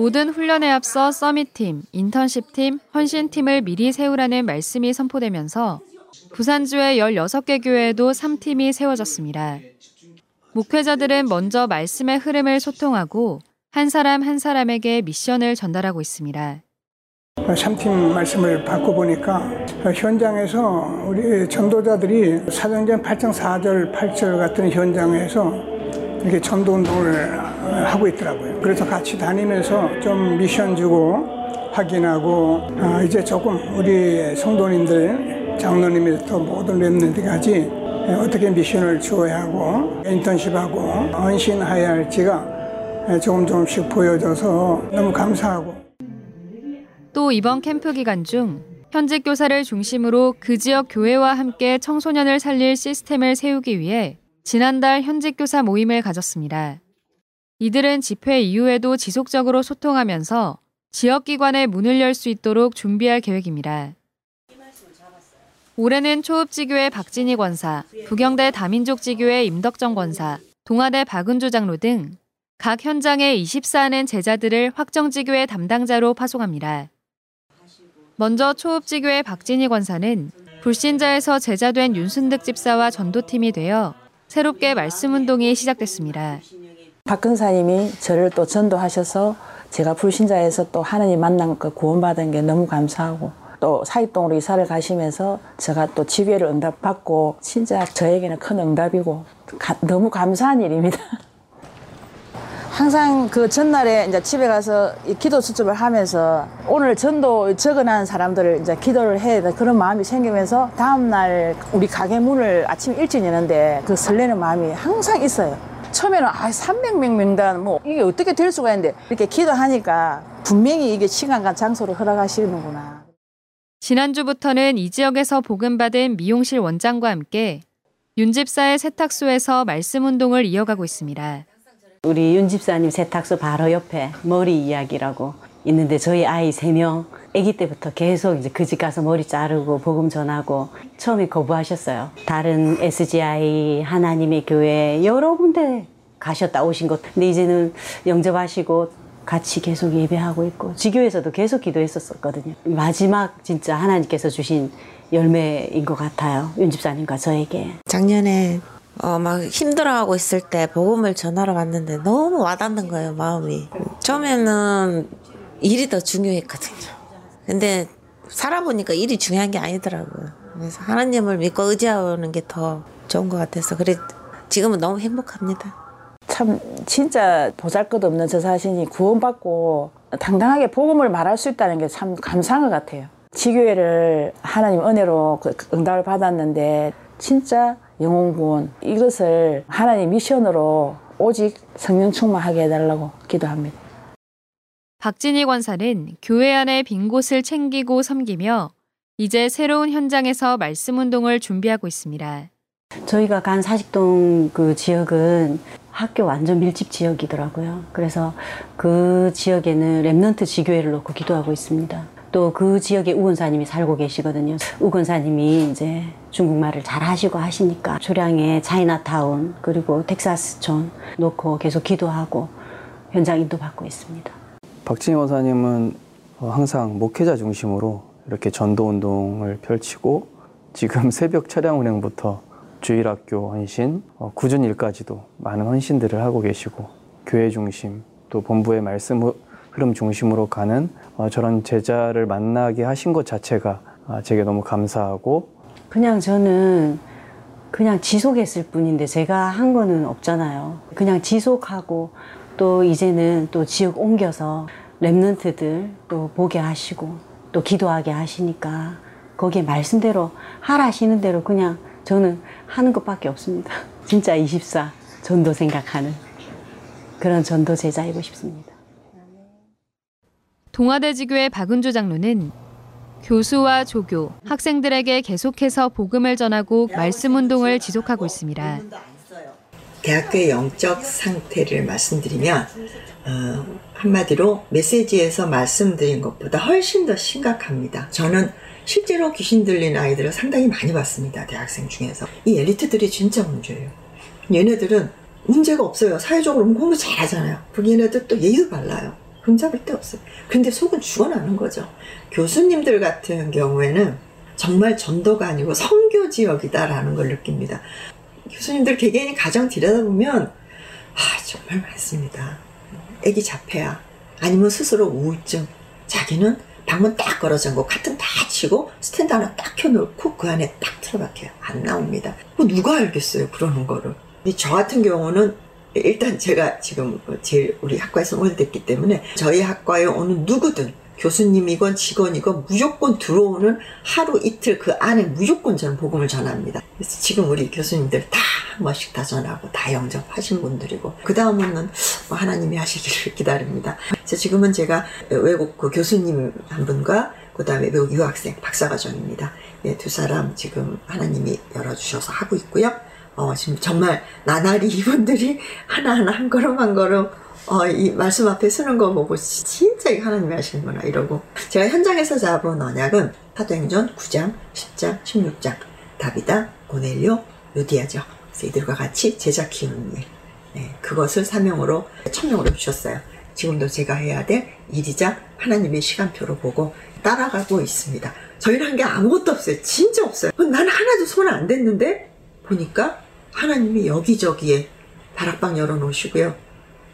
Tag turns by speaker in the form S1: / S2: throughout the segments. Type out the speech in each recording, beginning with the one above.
S1: 모든 훈련에 앞서 서밋팀, 인턴십팀, 헌신팀을 미리 세우라는 말씀이 선포되면서 부산주의 16개 교회에도 3팀이 세워졌습니다. 목회자들은 먼저 말씀의 흐름을 소통하고 한 사람 한 사람에게 미션을 전달하고 있습니다.
S2: 3팀 말씀을 받고 보니까 현장에서 우리 전도자들이 사도행전 8장 4절 8절 같은 현장에서 이렇게 전도 운동을 하고 있더라고요. 그래서 같이 다니면서 좀 미션 주고 확인하고 아, 이제 조금 우리 성도님들 장로님부터 모든 랩런트까지 어떻게 미션을 주어야 하고 인턴십하고 헌신해야 할지가 조금 조금씩 보여져서 너무 감사하고
S1: 또 이번 캠프 기간 중 현직 교사를 중심으로 그 지역 교회와 함께 청소년을 살릴 시스템을 세우기 위해 지난달 현직 교사 모임을 가졌습니다. 이들은 집회 이후에도 지속적으로 소통하면서 지역기관의 문을 열 수 있도록 준비할 계획입니다. 올해는 초읍지교의 박진희 권사, 부경대 다민족지교의 임덕정 권사, 동아대 박은주 장로 등 각 현장에 24하는 제자들을 확정지교의 담당자로 파송합니다. 먼저 초읍지교의 박진희 권사는 불신자에서 제자된 윤순득 집사와 전도팀이 되어 새롭게 말씀 운동이 시작됐습니다.
S3: 박 근사님이 저를 또 전도하셔서 제가 불신자에서 또 하나님 만난 그 구원받은 게 너무 감사하고 또 사익동으로 이사를 가시면서 제가 또 지교회를 응답받고 진짜 저에게는 큰 응답이고 가, 너무 감사한 일입니다. 항상 그 전날에 이제 집에 가서 기도 수첩을 하면서 오늘 전도 적어놓은 사람들을 이제 기도를 해야 돼 그런 마음이 생기면서 다음날 우리 가게 문을 아침 일찍 여는데 그 설레는 마음이 항상 있어요. 처음에는 아 300명 명단 뭐 이게 어떻게 될 수가 있는데 이렇게 기도하니까 분명히 이게 시간과 장소를 허락하시는구나.
S1: 지난주부터는 이 지역에서 복음받은 미용실 원장과 함께 윤 집사의 세탁소에서 말씀 운동을 이어가고 있습니다.
S4: 우리 윤 집사님 세탁소 바로 옆에 머리 이야기라고 있는데 저희 아이 세명 아기 때부터 계속 이제 그 집 가서 머리 자르고 복음 전하고 처음에 거부하셨어요. 다른 SGI 하나님의 교회 여러 군데 가셨다 오신 것. 근데 이제는 영접하시고 같이 계속 예배하고 있고 지교에서도 계속 기도했었거든요. 마지막 진짜 하나님께서 주신 열매인 것 같아요. 윤 집사님과 저에게.
S5: 작년에 어, 막 힘들어하고 있을 때 복음을 전하러 왔는데 너무 와닿는 거예요, 마음이. 처음에는 일이 더 중요했거든요. 근데 살아보니까 일이 중요한 게 아니더라고요. 그래서 하나님을 믿고 의지하는 게 더 좋은 것 같아서 그래 지금은 너무 행복합니다.
S3: 참 진짜 보잘 것 없는 저 자신이 구원받고 당당하게 복음을 말할 수 있다는 게 참 감사한 것 같아요. 지교회를 하나님 은혜로 그 응답을 받았는데 진짜 영혼 구원 이것을 하나님 미션으로 오직 성령 충만하게 해달라고 기도합니다.
S1: 박진희 권사는 교회 안의 빈 곳을 챙기고 섬기며 이제 새로운 현장에서 말씀 운동을 준비하고 있습니다.
S4: 저희가 간 사직동 그 지역은 학교 완전 밀집 지역이더라고요. 그래서 그 지역에는 Remnant 지교회를 놓고 기도하고 있습니다. 또 그 지역에 우 권사님이 살고 계시거든요. 우 권사님이 이제 중국말을 잘 하시고 하시니까 초량의 차이나타운 그리고 텍사스촌 놓고 계속 기도하고 현장 인도 받고 있습니다.
S6: 박진희 원사님은 항상 목회자 중심으로 이렇게 전도 운동을 펼치고 지금 새벽 차량 운행부터 주일학교 헌신, 구준 일까지도 많은 헌신들을 하고 계시고 교회 중심 또 본부의 말씀 흐름 중심으로 가는 저런 제자를 만나게 하신 것 자체가 제게 너무 감사하고
S4: 그냥 저는 그냥 지속했을 뿐인데 제가 한 거는 없잖아요. 그냥 지속하고 또 이제는 또 지역 옮겨서 랩런트들 또 보게 하시고 또 기도하게 하시니까 거기에 말씀대로 하라시는 대로 그냥 저는 하는 것밖에 없습니다. 진짜 24 전도 생각하는 그런 전도 제자이고 싶습니다.
S1: 동아대지교의 박은주 장로는 교수와 조교, 학생들에게 계속해서 복음을 전하고 말씀 운동을 지속하고 있습니다.
S7: 대학교의 영적 상태를 말씀드리면 어, 한마디로 메시지에서 말씀드린 것보다 훨씬 더 심각합니다. 저는 실제로 귀신 들린 아이들을 상당히 많이 봤습니다. 대학생 중에서. 이 엘리트들이 진짜 문제예요. 얘네들은 문제가 없어요. 사회적으로 공부 잘하잖아요. 그 얘네들 또 예의도 발라요. 흠잡을 데 없어요. 근데 속은 죽어나는 거죠. 교수님들 같은 경우에는 정말 전도가 아니고 성교 지역이다라는 걸 느낍니다. 교수님들 개개인이 가정 들여다보면 아 정말 많습니다. 애기 자폐야 아니면 스스로 우울증 자기는 방문 딱 걸어 잠고 카튼 다 치고 스탠드 하나 딱 켜놓고 그 안에 딱 틀어박혀요. 안 나옵니다. 뭐 누가 알겠어요 그러는 거를. 저 같은 경우는 일단 제가 지금 제일 우리 학과에서 오래됐기 때문에 저희 학과에 오는 누구든 교수님이건 직원이건 무조건 들어오는 하루 이틀 그 안에 무조건 저는 복음을 전합니다. 그래서 지금 우리 교수님들 다 한 번씩 다 전하고 다 영접하신 분들이고 그 다음은 뭐 하나님이 하시기를 기다립니다. 그래서 지금은 제가 외국 그 교수님 한 분과 그 다음에 외국 유학생 박사과정입니다. 네, 두 사람 지금 하나님이 열어주셔서 하고 있고요. 어, 지금 정말 나날이 이분들이 하나하나 한 걸음 한 걸음 어, 이 말씀 앞에 서는 거 보고 진짜 이 하나님이 하시는구나 이러고 제가 현장에서 잡은 언약은 사도행전 9장, 10장, 16장 다비다, 고넬료, 요디아죠. 그래서 이들과 같이 제자 키우는 일 네, 그것을 사명으로 천명으로 주셨어요. 지금도 제가 해야 될 일이자 하나님의 시간표로 보고 따라가고 있습니다. 저희는 한 게 아무것도 없어요. 진짜 없어요. 나는 하나도 손 안 댔는데 보니까 하나님이 여기저기에 다락방 열어놓으시고요.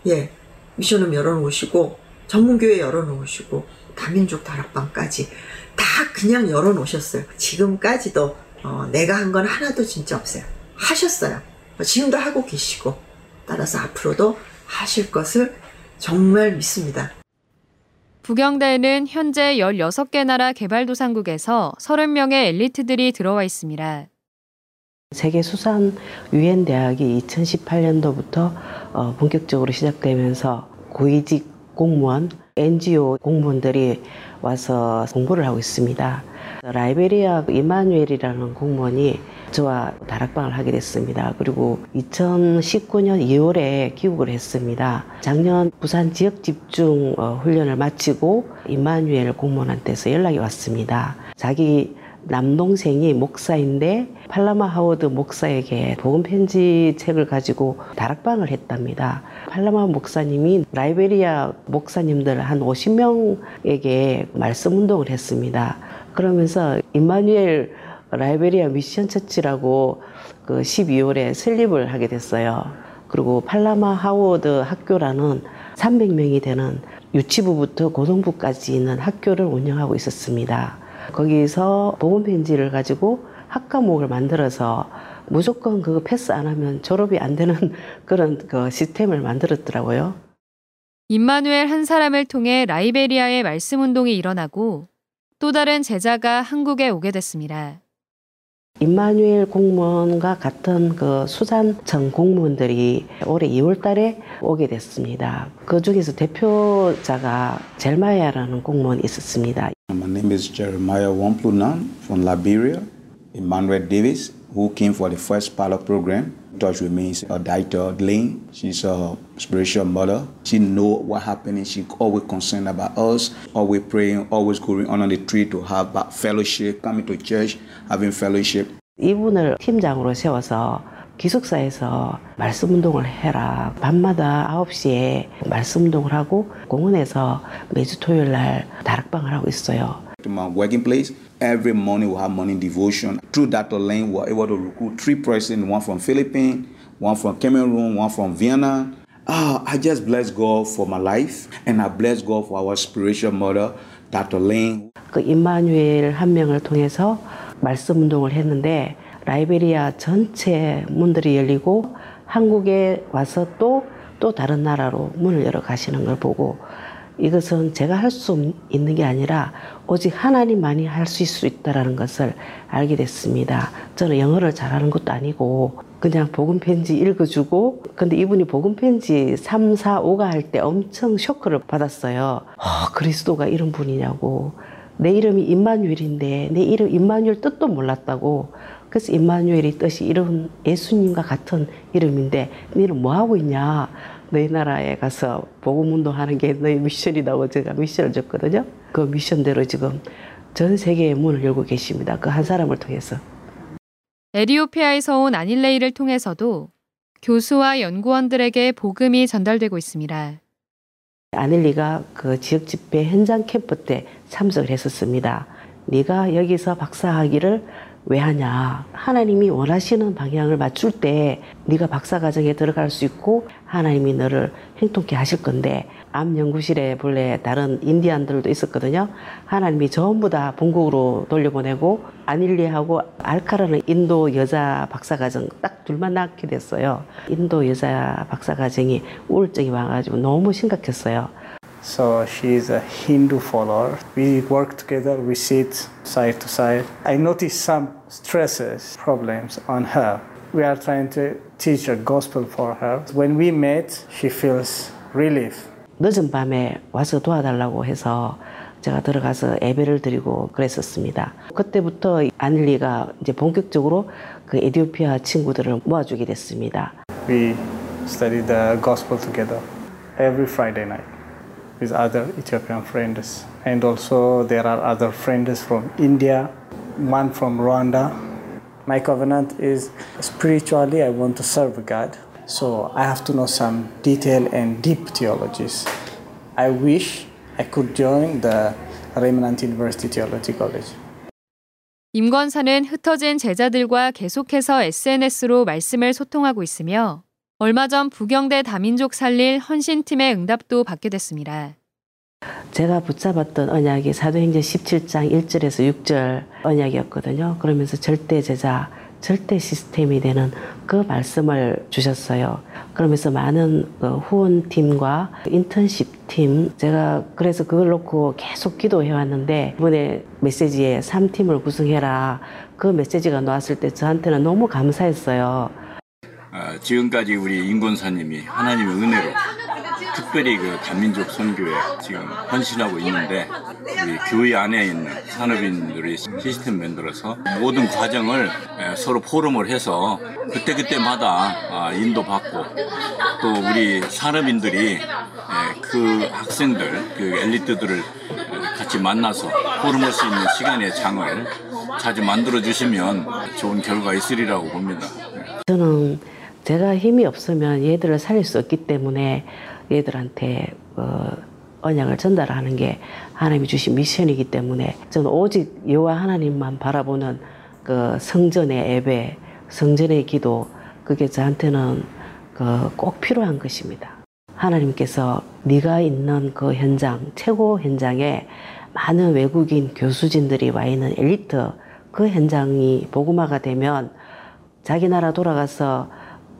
S7: 예, 미션을 열어놓으시고 전문교회 열어놓으시고 다민족 다락방까지 다 그냥 열어놓으셨어요. 지금까지도 어, 내가 한 건 하나도 진짜 없어요. 하셨어요. 지금도 하고 계시고 따라서 앞으로도 하실 것을 정말 믿습니다.
S1: 부경대에는 현재 16개 나라 개발도상국에서 30명의 엘리트들이 들어와 있습니다.
S8: 세계 수산 유엔 대학이 2018년도부터 어, 본격적으로 시작되면서 고위직 공무원, NGO 공무원들이 와서 공부를 하고 있습니다. 라이베리아 이마누엘이라는 공무원이 저와 다락방을 하게 됐습니다. 그리고 2019년 2월에 귀국을 했습니다. 작년 부산 지역 집중 어, 훈련을 마치고 이마누엘 공무원한테서 연락이 왔습니다. 자기 남동생이 목사인데 팔라마 하워드 목사에게 복음 편지 책을 가지고 다락방을 했답니다. 팔라마 목사님이 라이베리아 목사님들 한 50명에게 말씀 운동을 했습니다. 그러면서 임마누엘 라이베리아 Mission Church라고 그 12월에 설립을 하게 됐어요. 그리고 팔라마 하워드 학교라는 300명이 되는 유치부부터 고등부까지 있는 학교를 운영하고 있었습니다. 거기서 복음 편지를 가지고 학과목을 만들어서 무조건 그거 패스 안 하면 졸업이 안 되는 그런 그 시스템을 만들었더라고요.
S1: 임마누엘 한 사람을 통해 라이베리아의 말씀 운동이 일어나고 또 다른 제자가 한국에 오게 됐습니다.
S8: 임마누엘 공무원과 같은 그 수산청 공무원들이 올해 2월 달에 오게 됐습니다. 그 중에서 대표자가 젤마야라는 공무원이 있었습니다.
S9: My name is Jeremiah Wamplunan from Liberia. Emmanuel Davis, who came for the first pilot program, touch with me, a doctor, Lane. She's a spiritual mother. She know what happening. She always concerned about us, always praying, always going on the tree to have fellowship, coming to church, having fellowship.
S8: 이분을 팀장으로 세워서 기숙사에서 말씀 운동을 해라. 밤마다 9시에 말씀 운동을 하고 공원에서 매주 토요일 날 다락방을 하고 있어요.
S9: To my working place, every morning we have morning devotion. Through that lane, we were able to recruit three persons, one from Philippines, one from Cameroon, one from Vienna. Ah, I just bless God for my life, and I bless God for our spiritual mother, Dr. Lane.
S8: 그 임마누엘 한 명을 통해서 말씀 운동을 했는데 라이베리아 전체 문들이 열리고 한국에 와서 또, 또 다른 나라로 문을 열어 가시는 걸 보고 이것은 제가 할 수 있는 게 아니라 오직 하나님만이 할 수 있을 수 있다는 것을 알게 됐습니다. 저는 영어를 잘하는 것도 아니고 그냥 복음 편지 읽어주고 근데 이분이 복음 편지 3, 4, 5가 할 때 엄청 쇼크를 받았어요. 어, 그리스도가 이런 분이냐고 내 이름이 임마누엘인데 내 이름 임마누엘 뜻도 몰랐다고 그래서 임마누엘이 뜻이 이런 예수님과 같은 이름인데 너는 뭐 하고 있냐? 너희 나라에 가서 복음 운동하는 게 너희 미션이라고 제가 미션을 줬거든요. 그 미션대로 지금 전 세계의 문을 열고 계십니다. 그 한 사람을 통해서.
S1: 에리오피아에서 온 아닐레이를 통해서도 교수와 연구원들에게 복음이 전달되고 있습니다.
S8: 아넬리가 그 지역 집회 현장 캠프 때 참석을 했었습니다. 네가 여기서 박사학위를 왜 하냐? 하나님이 원하시는 방향을 맞출 때 네가 박사 과정에 들어갈 수 있고 하나님이 너를 행통케 하실 건데 암 연구실에 본래 다른 인디안들도 있었거든요. 하나님이 전부 다 본국으로 돌려보내고 아닐리하고 알카라는 인도 여자 박사 과정 딱 둘만 낳게 됐어요. 인도 여자 박사 과정이 우울증이 와가지고 너무 심각했어요.
S10: So she is a Hindu follower. We work together, we sit side to side. I noticed some stresses, problems on her. We are trying to teach a gospel for her. When we met, she feels relief.
S8: 늦은 밤에 와서 도와달라고 해서 제가 들어가서 예배를 드리고 그랬었습니다. 그때부터 아닐리가 이제 본격적으로 그 에디오피아 친구들을 모아주게 됐습니다.
S10: We study the gospel together every Friday night. with other Ethiopian friends. And also there are other friends from India, one from Rwanda. My covenant is spiritually I want to serve God. So I have to know some detail and deep theologies. I wish I could join the Remnant University Theology College.
S1: 임 권사는 흩어진 제자들과 계속해서 SNS로 말씀을 소통하고 있으며 얼마 전 부경대 다민족 살릴 헌신팀의 응답도 받게 됐습니다.
S8: 제가 붙잡았던 언약이 사도행전 17장 1절에서 6절 언약이었거든요. 그러면서 절대 제자, 절대 시스템이 되는 그 말씀을 주셨어요. 그러면서 많은 그 후원팀과 인턴십 팀, 제가 그래서 그걸 놓고 계속 기도해 왔는데 이번에 메시지에 3팀을 구성해라. 그 메시지가 나왔을 때 저한테는 너무 감사했어요.
S11: 어, 지금까지 우리 임권사님이 하나님의 은혜로 특별히 그 단민족 선교에 지금 헌신하고 있는데 우리 교회 안에 있는 산업인들이 시스템 만들어서 모든 과정을 서로 포럼을 해서 그때그때마다 아, 인도받고 또 우리 산업인들이 그 학생들, 그 엘리트들을 같이 만나서 포럼할 수 있는 시간의 장을 자주 만들어 주시면 좋은 결과가 있으리라고 봅니다.
S8: 저는 제가 힘이 없으면 얘들을 살릴 수 없기 때문에 얘들한테 어, 언약을 전달하는 게 하나님이 주신 미션이기 때문에 저는 오직 여호와 하나님만 바라보는 그 성전의 예배, 성전의 기도 그게 저한테는 그 꼭 필요한 것입니다. 하나님께서 네가 있는 그 현장, 최고 현장에 많은 외국인 교수진들이 와 있는 엘리트 그 현장이 복음화가 되면 자기 나라 돌아가서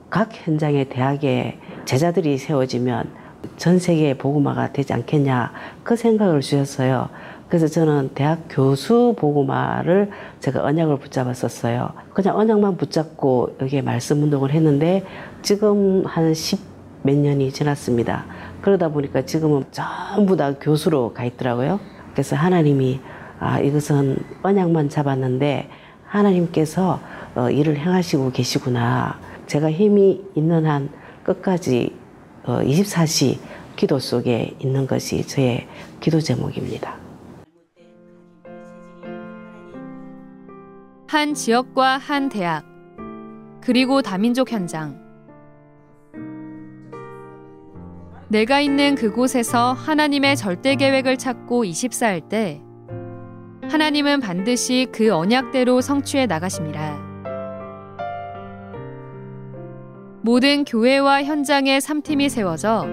S8: 각 현장의 대학에 제자들이 세워지면 전 세계 복음화가 되지 않겠냐 그 생각을 주셨어요. 그래서 저는 대학 교수 복음화를 제가 언약을 붙잡았었어요. 그냥 언약만 붙잡고 여기에 말씀 운동을 했는데 지금 한십몇 년이 지났습니다. 그러다 보니까 지금은 전부 다 교수로 가 있더라고요. 그래서 하나님이 아, 이것은 언약만 잡았는데 하나님께서 어, 일을 행하시고 계시구나. 제가 힘이 있는 한 끝까지 24시 어, 기도 속에 있는 것이 저의 기도 제목입니다.
S1: 한 지역과 한 대학, 그리고 다민족 현장. 내가 있는 그곳에서 하나님의 절대 계획을 찾고 24할 때, 하나님은 반드시 그 언약대로 성취해 나가십니다. 모든 교회와 현장에 3팀이 세워져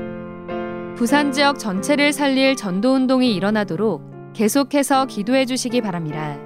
S1: 부산 지역 전체를 살릴 전도운동이 일어나도록 계속해서 기도해 주시기 바랍니다.